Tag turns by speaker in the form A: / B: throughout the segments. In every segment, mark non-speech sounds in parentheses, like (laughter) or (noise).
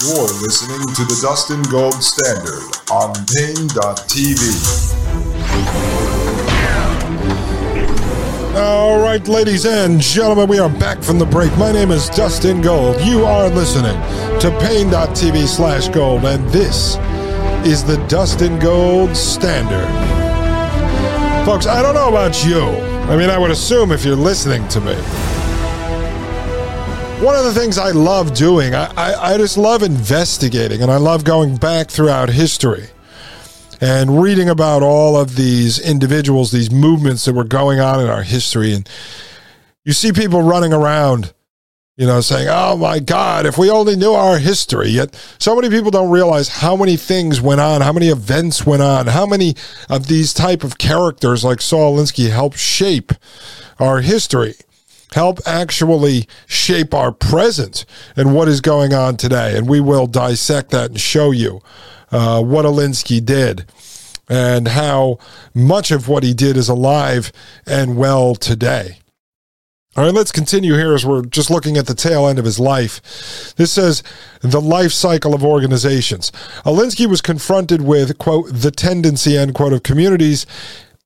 A: You're listening to the Dustin Gold Standard on Paine.tv.
B: All right, ladies and gentlemen, we are back from the break. My name is Dustin Gold. You are listening to Paine.tv slash gold, and this is the Dustin Gold Standard. Folks, I don't know about you. I mean, I would assume if you're listening to me. One of the things I love doing, I, I, I just love investigating and I love going back throughout history and reading about all of these individuals, these movements that were going on in our history. And you see people running around, you know, saying, oh my God, if we only knew our history. Yet so many people don't realize how many things went on, how many events went on, how many of these type of characters like Saul Alinsky helped shape our history help actually shape our present and what is going on today. And we will dissect that and show you uh, what Alinsky did and how much of what he did is alive and well today. All right, let's continue here as we're just looking at the tail end of his life. This says the life cycle of organizations. Alinsky was confronted with, quote, the tendency, end quote, of communities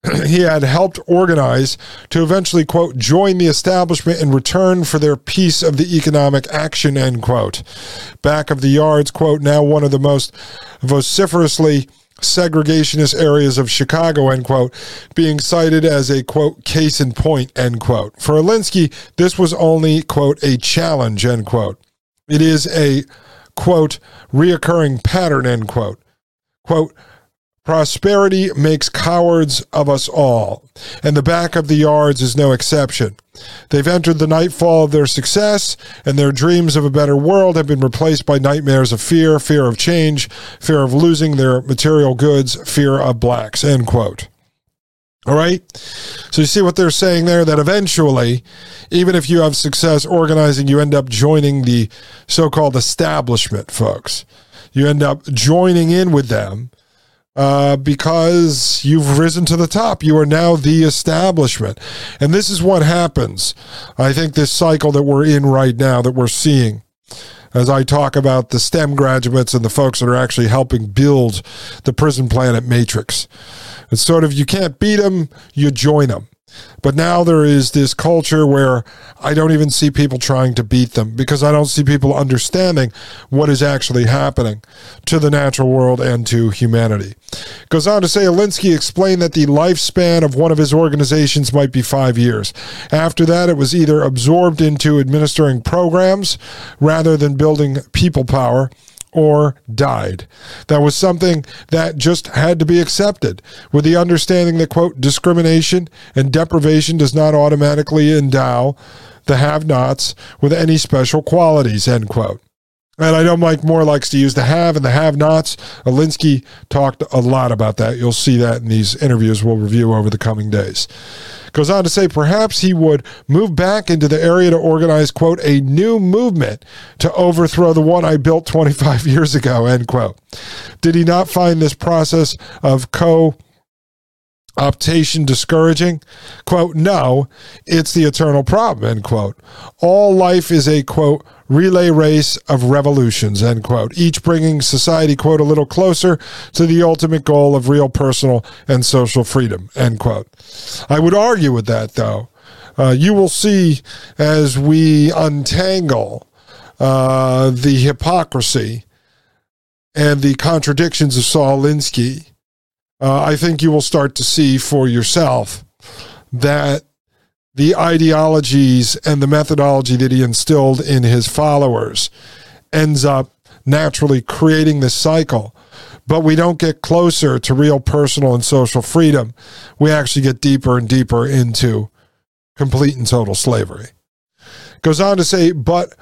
B: (clears throat) he had helped organize to eventually, quote, join the establishment in return for their piece of the economic action, end quote. Back of the yards, quote, now one of the most vociferously segregationist areas of Chicago, end quote, being cited as a, quote, case in point, end quote. For Alinsky, this was only, quote, a challenge, end quote. It is a, quote, reoccurring pattern, end quote. Quote, Prosperity makes cowards of us all, and the back of the yards is no exception. They've entered the nightfall of their success, and their dreams of a better world have been replaced by nightmares of fear, fear of change, fear of losing their material goods, fear of blacks. End quote. All right. So you see what they're saying there that eventually, even if you have success organizing, you end up joining the so called establishment, folks. You end up joining in with them uh, because you've risen to the top. You are now the establishment. And this is what happens. I think this cycle that we're in right now, that we're seeing, as I talk about the STEM graduates and the folks that are actually helping build the prison planet matrix. It's sort of you can't beat them, you join them. But now there is this culture where I don't even see people trying to beat them because I don't see people understanding what is actually happening to the natural world and to humanity. Goes on to say Alinsky explained that the lifespan of one of his organizations might be five years. After that, it was either absorbed into administering programs rather than building people power or died. That was something that just had to be accepted with the understanding that, quote, discrimination and deprivation does not automatically endow the have nots with any special qualities, end quote. And I know Mike Moore likes to use the have and the have nots. Alinsky talked a lot about that. You'll see that in these interviews we'll review over the coming days. Goes on to say perhaps he would move back into the area to organize, quote, a new movement to overthrow the one I built 25 (laughs) years ago, end quote. Did he not find this process of co optation discouraging? Quote, no, it's the eternal problem, end quote. All life is a, quote, relay race of revolutions, end quote, each bringing society, quote, a little closer to the ultimate goal of real personal and social freedom, end quote. I would argue with that, though. Uh, you will see as we untangle uh, the hypocrisy and the contradictions of Saul Alinsky, uh, I think you will start to see for yourself that the ideologies and the methodology that he instilled in his followers ends up naturally creating this cycle. But we don't get closer to real personal and social freedom. We actually get deeper and deeper into complete and total slavery. Goes on to say, but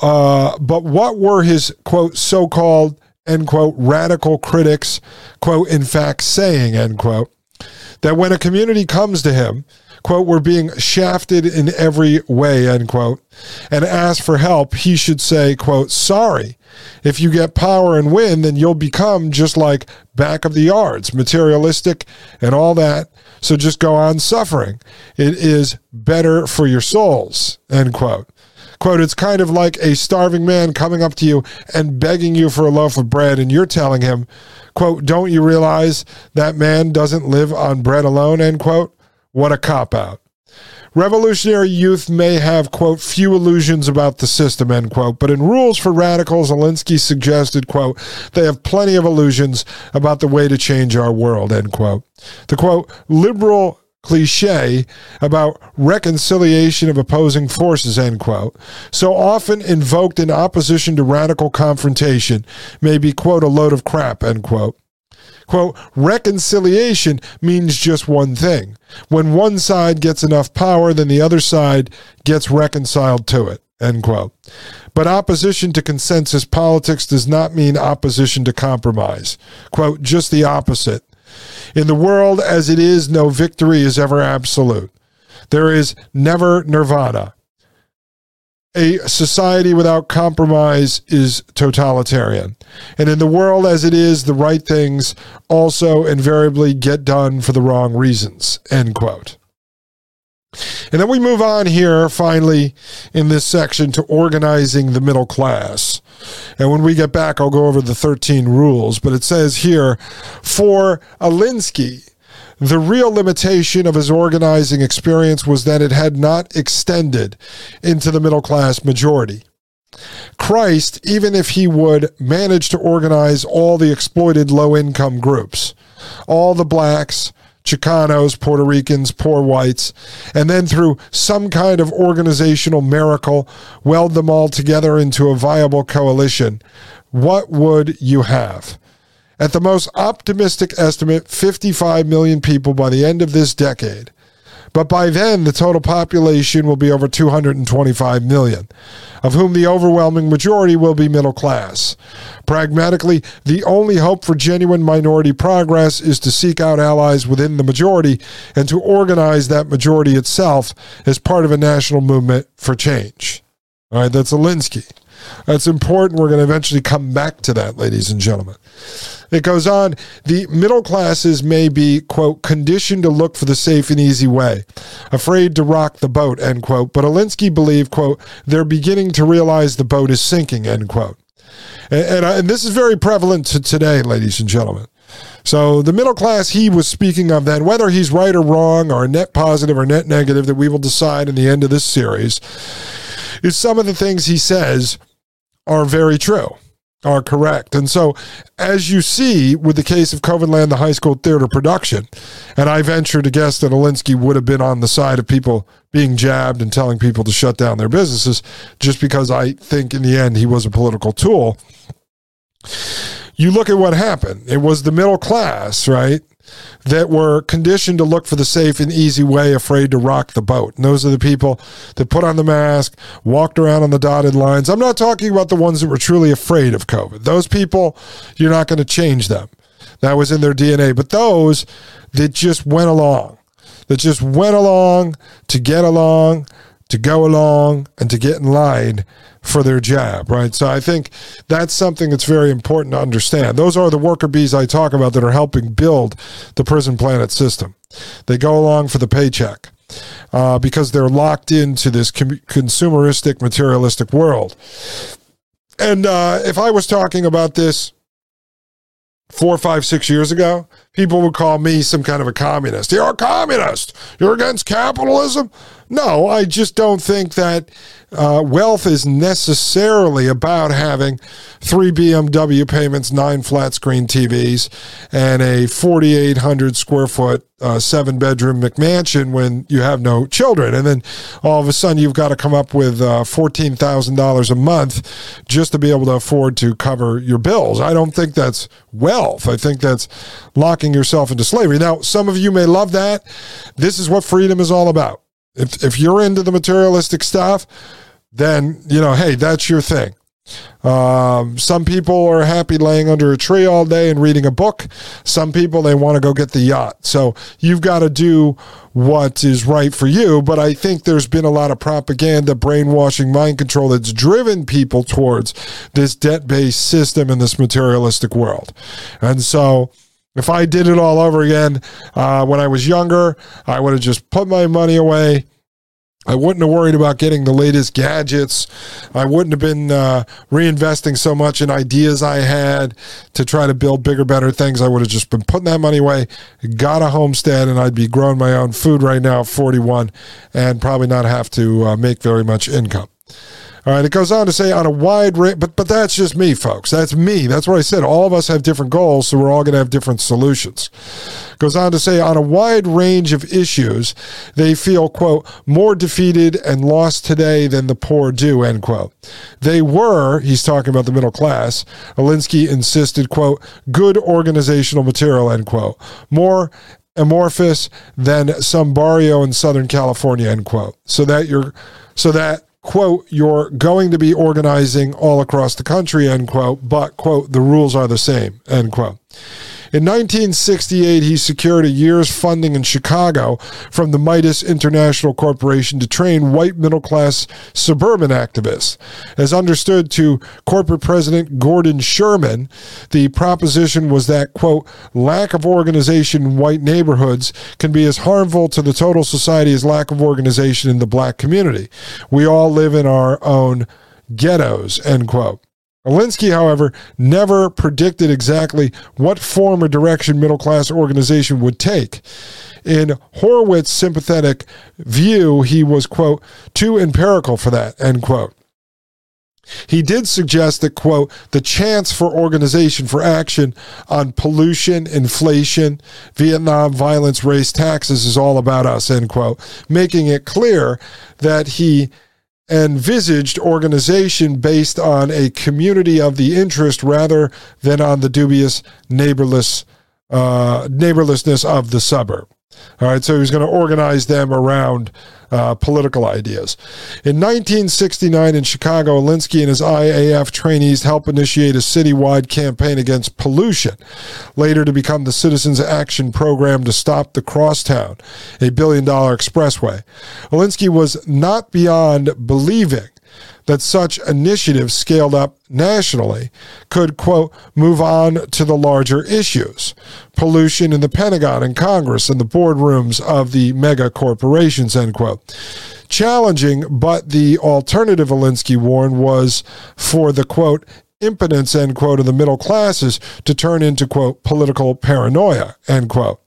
B: Uh, but what were his, quote, so called, end quote, radical critics, quote, in fact saying, end quote? That when a community comes to him, quote, we're being shafted in every way, end quote, and ask for help, he should say, quote, sorry. If you get power and win, then you'll become just like back of the yards, materialistic and all that. So just go on suffering. It is better for your souls, end quote. Quote, it's kind of like a starving man coming up to you and begging you for a loaf of bread, and you're telling him, quote, don't you realize that man doesn't live on bread alone, end quote? What a cop out. Revolutionary youth may have, quote, few illusions about the system, end quote, but in Rules for Radicals, Alinsky suggested, quote, they have plenty of illusions about the way to change our world, end quote. The, quote, liberal cliche about reconciliation of opposing forces, end quote, so often invoked in opposition to radical confrontation, may be, quote, a load of crap, end quote. Quote, reconciliation means just one thing. When one side gets enough power, then the other side gets reconciled to it, end quote. But opposition to consensus politics does not mean opposition to compromise. Quote, just the opposite. In the world as it is, no victory is ever absolute. There is never nirvana. A society without compromise is totalitarian. And in the world as it is, the right things also invariably get done for the wrong reasons. End quote. And then we move on here, finally, in this section to organizing the middle class. And when we get back, I'll go over the 13 rules. But it says here for Alinsky, the real limitation of his organizing experience was that it had not extended into the middle class majority. Christ, even if he would manage to organize all the exploited low income groups, all the blacks, Chicanos, Puerto Ricans, poor whites, and then through some kind of organizational miracle, weld them all together into a viable coalition, what would you have? At the most optimistic estimate, 55 million people by the end of this decade. But by then, the total population will be over 225 million, of whom the overwhelming majority will be middle class. Pragmatically, the only hope for genuine minority progress is to seek out allies within the majority and to organize that majority itself as part of a national movement for change. All right, that's Alinsky. That's important. We're going to eventually come back to that, ladies and gentlemen. It goes on, the middle classes may be, quote, conditioned to look for the safe and easy way, afraid to rock the boat, end quote. But Alinsky believed, quote, they're beginning to realize the boat is sinking, end quote. And, and, uh, and this is very prevalent to today, ladies and gentlemen. So the middle class he was speaking of then, whether he's right or wrong, or net positive or net negative, that we will decide in the end of this series, is some of the things he says are very true are correct. And so, as you see with the case of Covenland, the high school theater production, and I venture to guess that Alinsky would have been on the side of people being jabbed and telling people to shut down their businesses, just because I think in the end he was a political tool. You look at what happened. It was the middle class, right? That were conditioned to look for the safe and easy way, afraid to rock the boat. And those are the people that put on the mask, walked around on the dotted lines. I'm not talking about the ones that were truly afraid of COVID. Those people, you're not going to change them. That was in their DNA. But those that just went along, that just went along to get along, to go along, and to get in line for their jab, right? So I think that's something that's very important to understand. Those are the worker bees I talk about that are helping build the prison planet system. They go along for the paycheck. Uh, because they're locked into this com- consumeristic, materialistic world. And uh, if I was talking about this four, five, six years ago, people would call me some kind of a communist. You're a communist. You're against capitalism. No, I just don't think that uh, wealth is necessarily about having three BMW payments, nine flat screen TVs, and a 4,800 square foot uh, seven bedroom McMansion when you have no children. And then all of a sudden you've got to come up with uh, $14,000 a month just to be able to afford to cover your bills. I don't think that's wealth. I think that's locking yourself into slavery. Now, some of you may love that. This is what freedom is all about. If, if you're into the materialistic stuff, then, you know, hey, that's your thing. Um, some people are happy laying under a tree all day and reading a book. Some people, they want to go get the yacht. So you've got to do what is right for you. But I think there's been a lot of propaganda, brainwashing, mind control that's driven people towards this debt based system in this materialistic world. And so, if I did it all over again uh, when I was younger, I would have just put my money away I wouldn't have worried about getting the latest gadgets. I wouldn't have been uh, reinvesting so much in ideas I had to try to build bigger, better things. I would have just been putting that money away, got a homestead, and I'd be growing my own food right now at 41 and probably not have to uh, make very much income. All right, it goes on to say on a wide range, but but that's just me, folks. That's me. That's what I said. All of us have different goals, so we're all going to have different solutions. Goes on to say on a wide range of issues, they feel quote more defeated and lost today than the poor do end quote. They were. He's talking about the middle class. Alinsky insisted quote good organizational material end quote more amorphous than some barrio in Southern California end quote. So that you're so that quote, you're going to be organizing all across the country, end quote, but, quote, the rules are the same, end quote. In 1968, he secured a year's funding in Chicago from the Midas International Corporation to train white middle class suburban activists. As understood to corporate president Gordon Sherman, the proposition was that, quote, lack of organization in white neighborhoods can be as harmful to the total society as lack of organization in the black community. We all live in our own ghettos, end quote. Alinsky, however, never predicted exactly what form or direction middle class organization would take. In Horowitz's sympathetic view, he was, quote, too empirical for that, end quote. He did suggest that, quote, the chance for organization for action on pollution, inflation, Vietnam violence, race, taxes is all about us, end quote, making it clear that he envisaged organization based on a community of the interest rather than on the dubious neighborless uh, neighborlessness of the suburb. All right, so he was going to organize them around uh, political ideas. In 1969 in Chicago, Alinsky and his IAF trainees helped initiate a citywide campaign against pollution, later to become the Citizens Action Program to Stop the Crosstown, a billion dollar expressway. Alinsky was not beyond believing that such initiatives scaled up nationally could, quote, move on to the larger issues pollution in the Pentagon and Congress and the boardrooms of the mega corporations, end quote. Challenging, but the alternative, Alinsky warned, was for the, quote, impotence, end quote, of the middle classes to turn into, quote, political paranoia, end quote.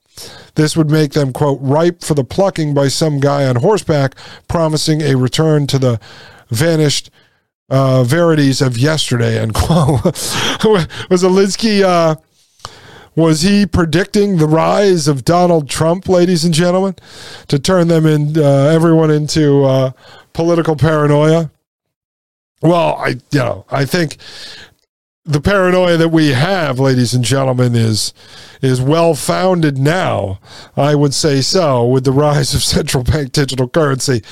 B: This would make them, quote, ripe for the plucking by some guy on horseback promising a return to the vanished uh, verities of yesterday, end quote. (laughs) was Alinsky, uh, was he predicting the rise of Donald Trump, ladies and gentlemen, to turn them in, uh, everyone into uh, political paranoia? Well, I, you know, I think the paranoia that we have, ladies and gentlemen, is is well founded now. I would say so with the rise of (laughs) central bank digital currency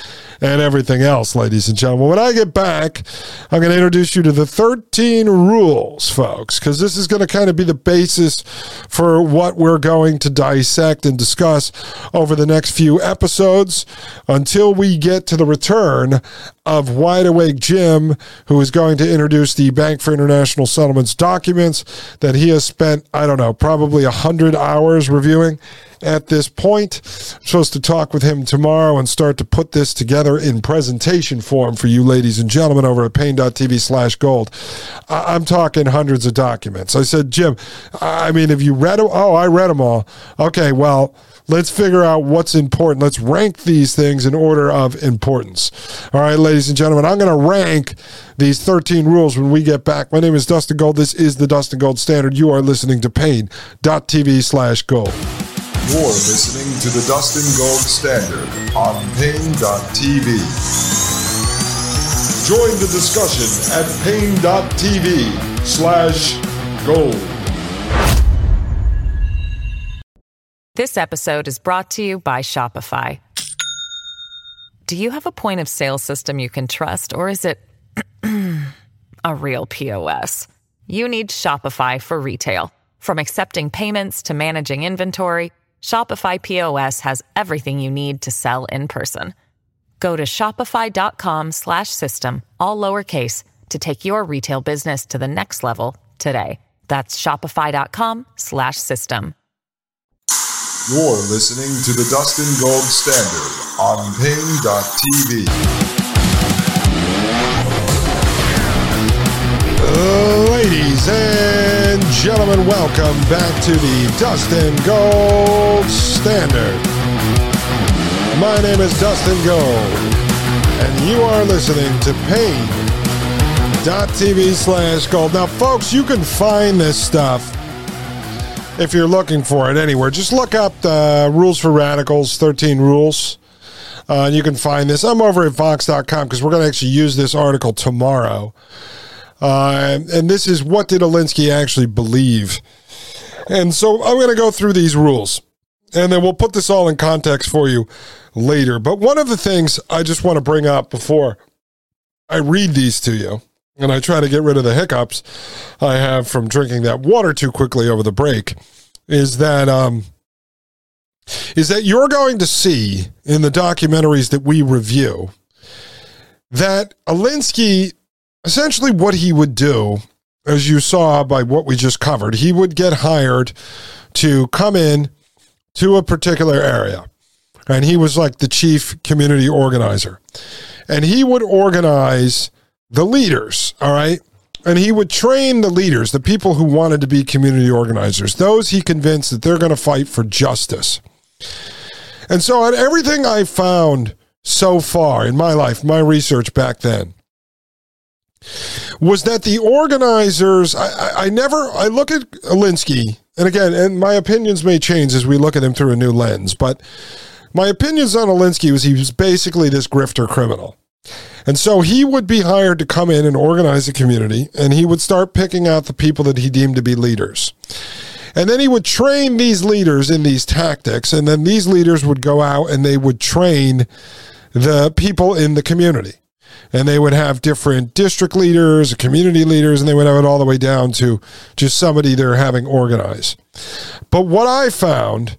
B: and everything else, ladies and gentlemen. When I get back, I'm going to introduce you to the 13 rules, folks, because this is going to kind of be the basis for what we're going to dissect and discuss over the next few episodes until we get to the return of Wide Awake Jim, who is going to introduce the Bank for International Settlements documents that he has spent, I don't know, probably a 100 hours reviewing at this point. I'm supposed to talk with him tomorrow and start to put this together in presentation form for you, ladies and gentlemen, over at paine.tv slash gold. I'm talking hundreds of documents. I said, Jim, I mean, have you read them? Oh, I read them all. Okay, well, let's figure out what's important. Let's rank these things in order of importance. All right, ladies and gentlemen, I'm going to rank these 13 rules when we get back. My name is Dustin Gold. This is the Dustin Gold Standard. You are listening to Paine.tv slash gold.
A: You're listening to the Dustin Gold Standard on Paine.tv. Join the discussion at Paine.tv slash gold.
C: This episode is brought to you by Shopify. Do you have a point of sale system you can trust, or is it (clears throat) a real POS? You need Shopify for retail. From accepting payments to managing inventory, Shopify POS has everything you need to sell in person. Go to shopify.com/system all lowercase to take your retail business to the next level today. That's shopify.com/system.
A: You're listening to the Dustin Gold Standard on Paine.tv.
B: Ladies and gentlemen, welcome back to the Dustin Gold Standard. My name is Dustin Gold, and you are listening to Paine.tv slash gold. Now, folks, you can find this stuff if you're looking for it anywhere. Just look up the Rules for Radicals, 13 Rules. Uh, and you can find this. I'm over at Vox.com because we're going to actually use this article tomorrow. Uh, and this is what did Alinsky actually believe? And so I'm going to go through these rules and then we'll put this all in context for you later. But one of the things I just want to bring up before I read these to you and I try to get rid of the hiccups I have from drinking that water too quickly over the break is that um, is that you're going to see in the documentaries that we review that Alinsky essentially what he would do, as you saw by what we just covered, he would get hired to come in to a particular area. And he was like the chief community organizer. And he would organize the leaders, all right? And he would train the leaders, the people who wanted to be community organizers, those he convinced that they're going to fight for justice. And so, on everything I found so far in my life, my research back then, was that the organizers, I, I, never, I look at Alinsky, and again, and my opinions may change as we look at him through a new lens, but my opinions on Alinsky was he was basically this grifter criminal. And so he would be hired to come in and organize a community, and he would start picking out the people that he deemed to be leaders. And then he would train these leaders in these tactics, and then these leaders would go out and they would train the people in the community and they would have different district leaders, community leaders, and they would have it all the way down to just somebody they're having organize. But what I found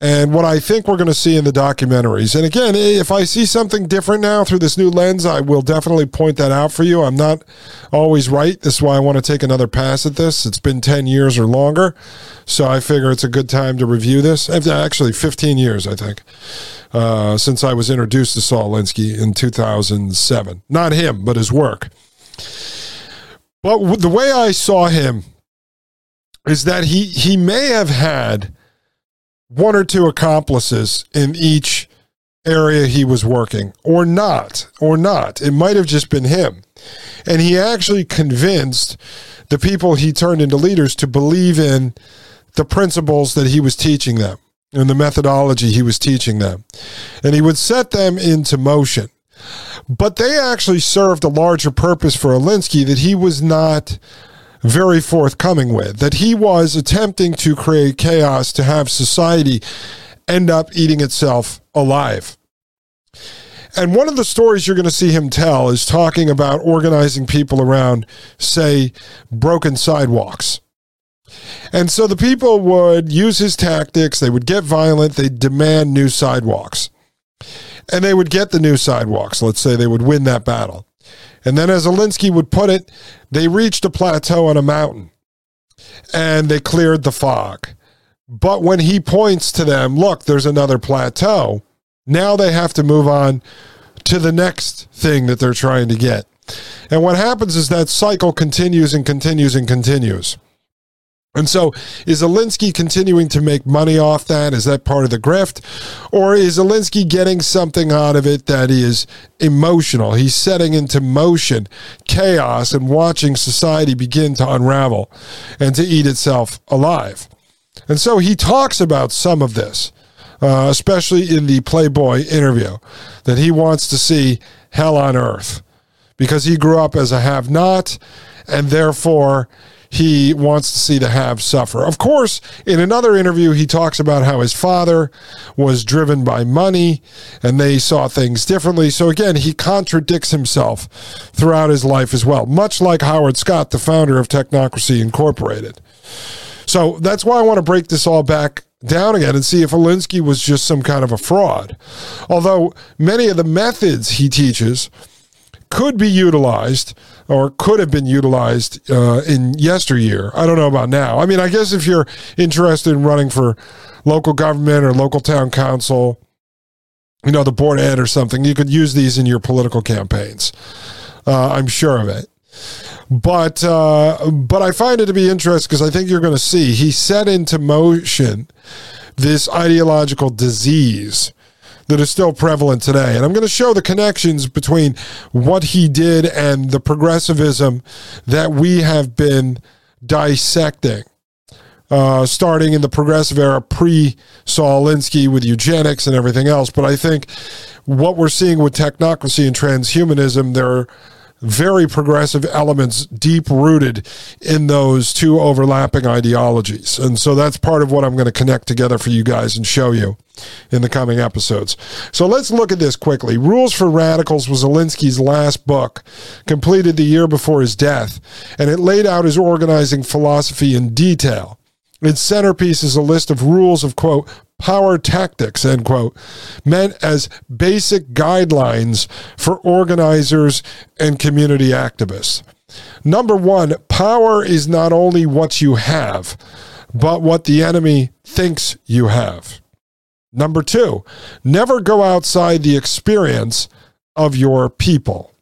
B: and what I think we're going to see in the documentaries, and again, if I see something different now through this new lens, I will definitely point that out for you. I'm not always right. This is why I want to take another pass at this. It's been 10 years or longer. So I figure it's a good time to review this. Actually, 15 years, I think, uh, since I was introduced to Saul Alinsky in 2007. Not him, but his work. But the way I saw him is that he, he may have had one or two accomplices in each area he was working, or not, or not. It might have just been him. And he actually convinced the people he turned into leaders to believe in the principles that he was teaching them and the methodology he was teaching them. And he would set them into motion. But they actually served a larger purpose for Alinsky that he was not very forthcoming with, that he was attempting to create chaos to have society end up eating itself alive. And one of the stories you're going to see him tell is talking about organizing people around, say, broken sidewalks. And so the people would use his tactics, they would get violent, they'd demand new sidewalks. And they would get the new sidewalks. Let's say they would win that battle. And then, as Alinsky would put it, they reached a plateau on a mountain and they cleared the fog. But when he points to them, look, there's another plateau, now they have to move on to the next thing that they're trying to get. And what happens is that cycle continues and continues and continues. And so, is Alinsky continuing to make money off that? Is that part of the grift? Or is Alinsky getting something out of it that is emotional? He's setting into motion chaos and watching society begin to unravel and to eat itself alive. And so he talks about some of this, uh, especially in the Playboy interview, that he wants to see hell on earth because he grew up as a have not and therefore he wants to see the haves suffer. Of course, in another interview, he talks about how his father was driven by money and they saw things differently. So again, he contradicts himself throughout his life as well, much like Howard Scott, the founder of Technocracy Incorporated. So that's why I want to break this all back down again and see if Alinsky was just some kind of a fraud. Although many of the methods he teaches could be utilized or could have been utilized uh, in yesteryear. I don't know about now. I mean, I guess if you're interested in running for local government or local town council, you know, the board ed or something, you could use these in your political campaigns. Uh, I'm sure of it. But uh, but I find it to be interesting because I think you're going to see he set into motion this ideological disease that is still prevalent today. And I'm going to show the connections between what he did and the progressivism that we have been dissecting. Uh, starting in the progressive era pre Saul Alinsky with eugenics and everything else. But I think what we're seeing with technocracy and transhumanism, there very progressive elements deep rooted in those two overlapping ideologies. And so that's part of what I'm going to connect together for you guys and show you in the coming episodes. So let's look at this quickly. Rules for Radicals was Alinsky's last book, completed the year before his death, and it laid out his organizing philosophy in detail. Its centerpiece is a list of rules of, quote, power tactics, end quote, meant as basic guidelines for organizers and community activists. Number one, power is not only what you have, but what the enemy thinks you have. Number two, never go outside the experience of your people.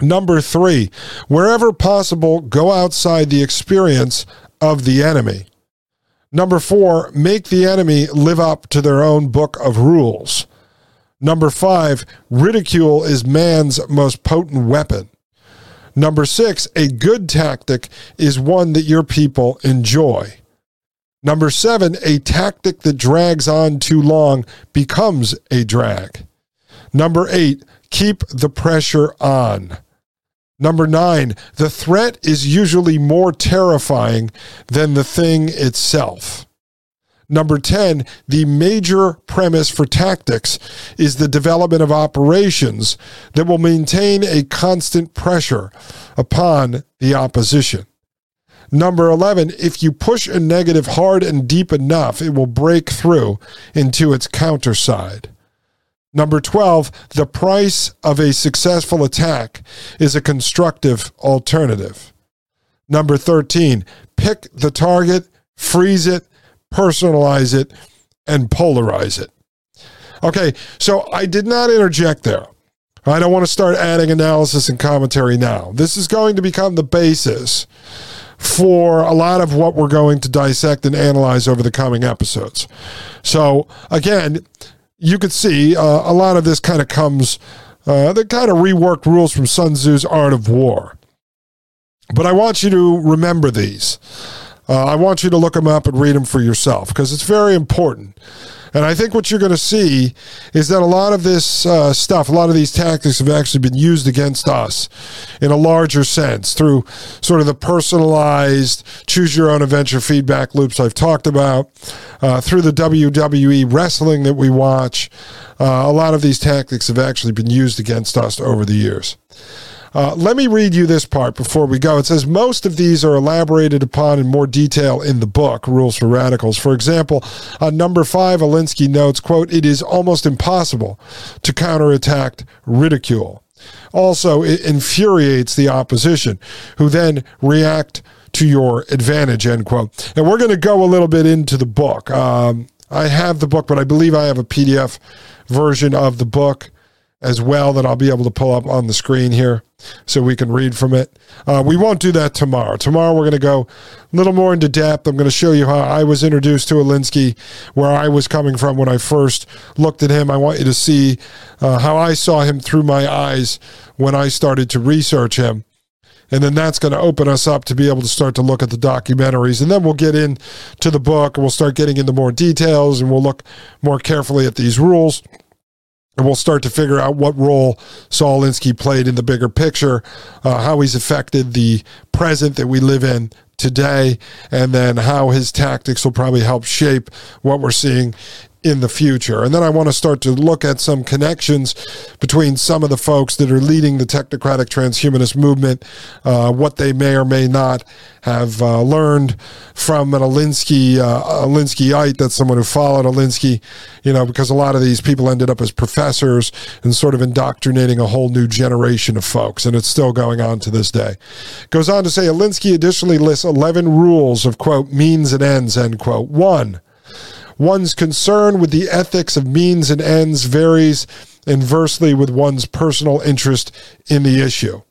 B: Number three, wherever possible, go outside the experience of the enemy. Number four, make the enemy live up to their own book of rules. Number five, ridicule is man's most potent weapon. Number six, a good tactic is one that your people enjoy. Number seven, a tactic that drags on too long becomes a drag. Number eight, keep the pressure on. Number nine, the threat is usually more terrifying than the thing itself. Number 10, the major premise for tactics is the development of operations that will maintain a constant pressure upon the opposition. Number 11, if you push a negative hard and deep enough, it will break through into its counter side. Number 12, the price of a successful attack is a constructive alternative. Number 13, pick the target, freeze it, personalize it, and polarize it. Okay, so I did not interject there. I don't want to start adding analysis and commentary now. This is going to become the basis for a lot of what we're going to dissect and analyze over the coming episodes. So, again, you could see uh, a lot of this kind of comes, uh, the kind of reworked rules from Sun Tzu's Art of War. But I want you to remember these. Uh, I want you to look them up and read them for yourself because it's very important. And I think what you're going to see is that a lot of this uh, stuff, a lot of these tactics have actually been used against us in a larger sense through sort of the personalized choose your own adventure feedback loops I've talked about, uh, through the WWE wrestling that we watch. Uh, a lot of these tactics have actually been used against us over the years. Uh, let me read you this part before we go. It says most of these are elaborated upon in more detail in the book, Rules for Radicals. For example, on number five, Alinsky notes, quote, it is almost impossible to counterattack ridicule. Also, it infuriates the opposition, who then react to your advantage, end quote. And we're going to go a little bit into the book. Um, I have the book, but I believe I have a PDF version of the book as well that I'll be able to pull up on the screen here so we can read from it. Uh, we won't do that tomorrow. Tomorrow we're going to go a little more into depth. I'm going to show you how I was introduced to Alinsky, where I was coming from when I first looked at him. I want you to see uh, how I saw him through my eyes when I started to research him. And then that's going to open us up to be able to start to look at the documentaries. And then we'll get into the book and we'll start getting into more details and we'll look more carefully at these rules and we'll start to figure out what role Saul Alinsky played in the bigger picture, uh, how he's affected the present that we live in today, and then how his tactics will probably help shape what we're seeing in the future. And then I want to start to look at some connections between some of the folks that are leading the technocratic transhumanist movement, uh, what they may or may not have uh, learned from an Alinsky, uh, Alinskyite, that's someone who followed Alinsky, you know, because a lot of these people ended up as professors and sort of indoctrinating a whole new generation of folks. And it's still going on to this day. Goes on to say Alinsky additionally lists 11 rules of, quote, means and ends, end quote. One, One's concern with the ethics of means and ends varies inversely with one's personal interest in the issue.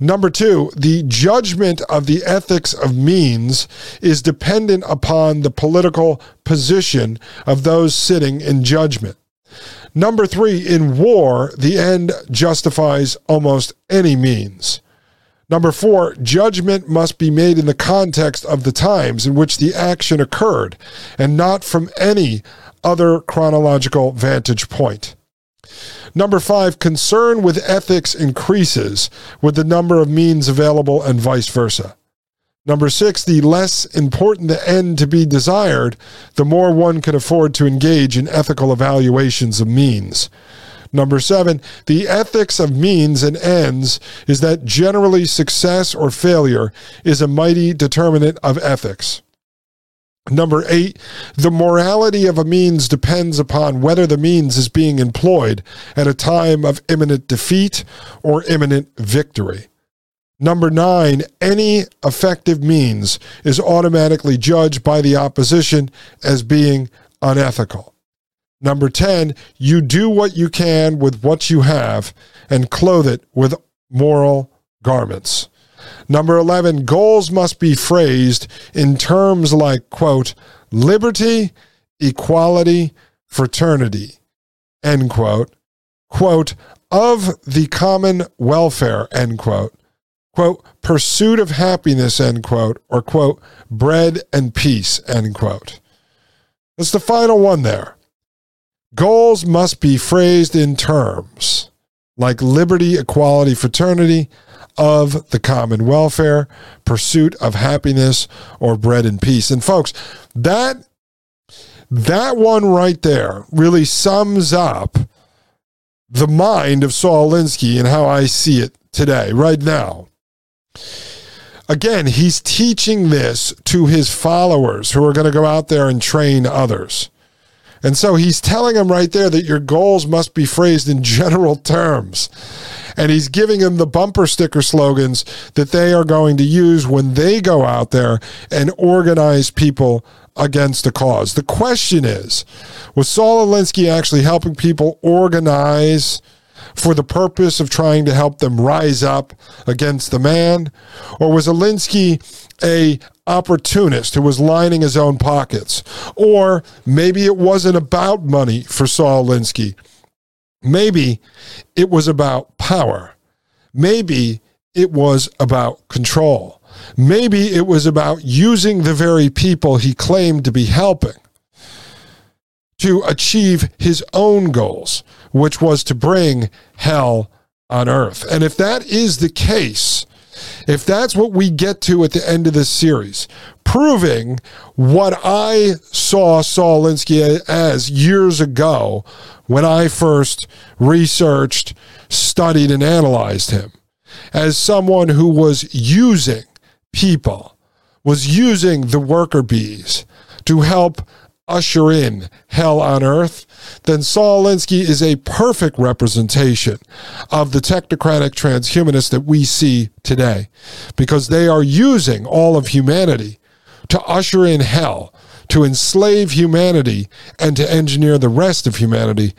B: Number two, the judgment of the ethics of means is dependent upon the political position of those sitting in judgment. Number three, in war, the end justifies almost any means. Number four, judgment must be made in the context of the times in which the action occurred and not from any other chronological vantage point. Number five, concern with ethics increases with the number of means available and vice versa. Number six, the less important the end to be desired, the more one can afford to engage in ethical evaluations of means. Number seven, the ethics of means and ends is that generally success or failure is a mighty determinant of ethics. Number eight, the morality of a means depends upon whether the means is being employed at a time of imminent defeat or imminent victory. Number nine, any effective means is automatically judged by the opposition as being unethical. Number 10, you do what you can with what you have and clothe it with moral garments. Number 11, goals must be phrased in terms like, quote, liberty, equality, fraternity, end quote, quote, of the common welfare, end quote, quote, pursuit of happiness, end quote, or quote, bread and peace, end quote. That's the final one there. Goals must be phrased in terms like liberty, equality, fraternity, of the common welfare, pursuit of happiness, or bread and peace. And folks, that that one right there really sums up the mind of Saul Alinsky and how I see it today, right now. Again, he's teaching this to his followers who are going to go out there and train others. And so he's telling them right there that your goals must be phrased in general terms. And he's giving them the bumper sticker slogans that they are going to use when they go out there and organize people against a cause. The question is was Saul Alinsky actually helping people organize? for the purpose of trying to help them rise up against the man? Or was Alinsky a opportunist who was lining his own pockets? Or maybe it wasn't about money for Saul Linsky. Maybe it was about power. Maybe it was about control. Maybe it was about using the very people he claimed to be helping to achieve his own goals, which was to bring hell on earth. And if that is the case, if that's what we get to at the end of this series, proving what I saw Saul Alinsky as years ago when I first researched, studied, and analyzed him as someone who was using people, was using the worker bees to help usher in hell on earth, then Saul Alinsky is a perfect representation of the technocratic transhumanists that we see today because they are using all of humanity to usher in hell, to enslave humanity, and to engineer the rest of humanity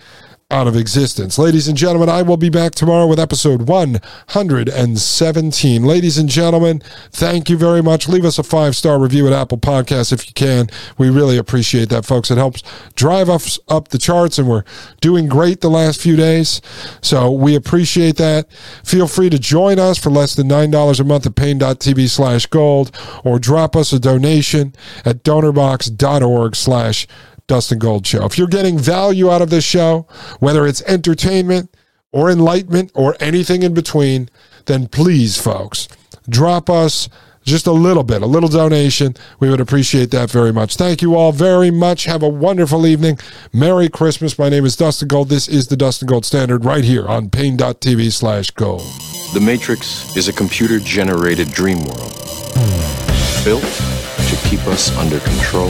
B: out of existence. Ladies and gentlemen, I will be back tomorrow with episode 117. Ladies and gentlemen, thank you very much. Leave us a five star review at Apple Podcasts if you can. We really appreciate that, folks. It helps drive us up the charts, and we're doing great the last few days. So we appreciate that. Feel free to join us for less than $9 a month at paine.tv slash gold or drop us a donation at donorbox.org slash Dustin Gold Show. If you're getting value out of this show, whether it's entertainment or enlightenment or anything in between, then please, folks, drop us just a little bit, a little donation. We would appreciate that very much. Thank you all very much. Have a wonderful evening. Merry Christmas. My name is Dustin Gold. This is the Dustin Gold Standard right here on paine.tv slash gold.
D: The Matrix is a computer generated dream world built to keep us under control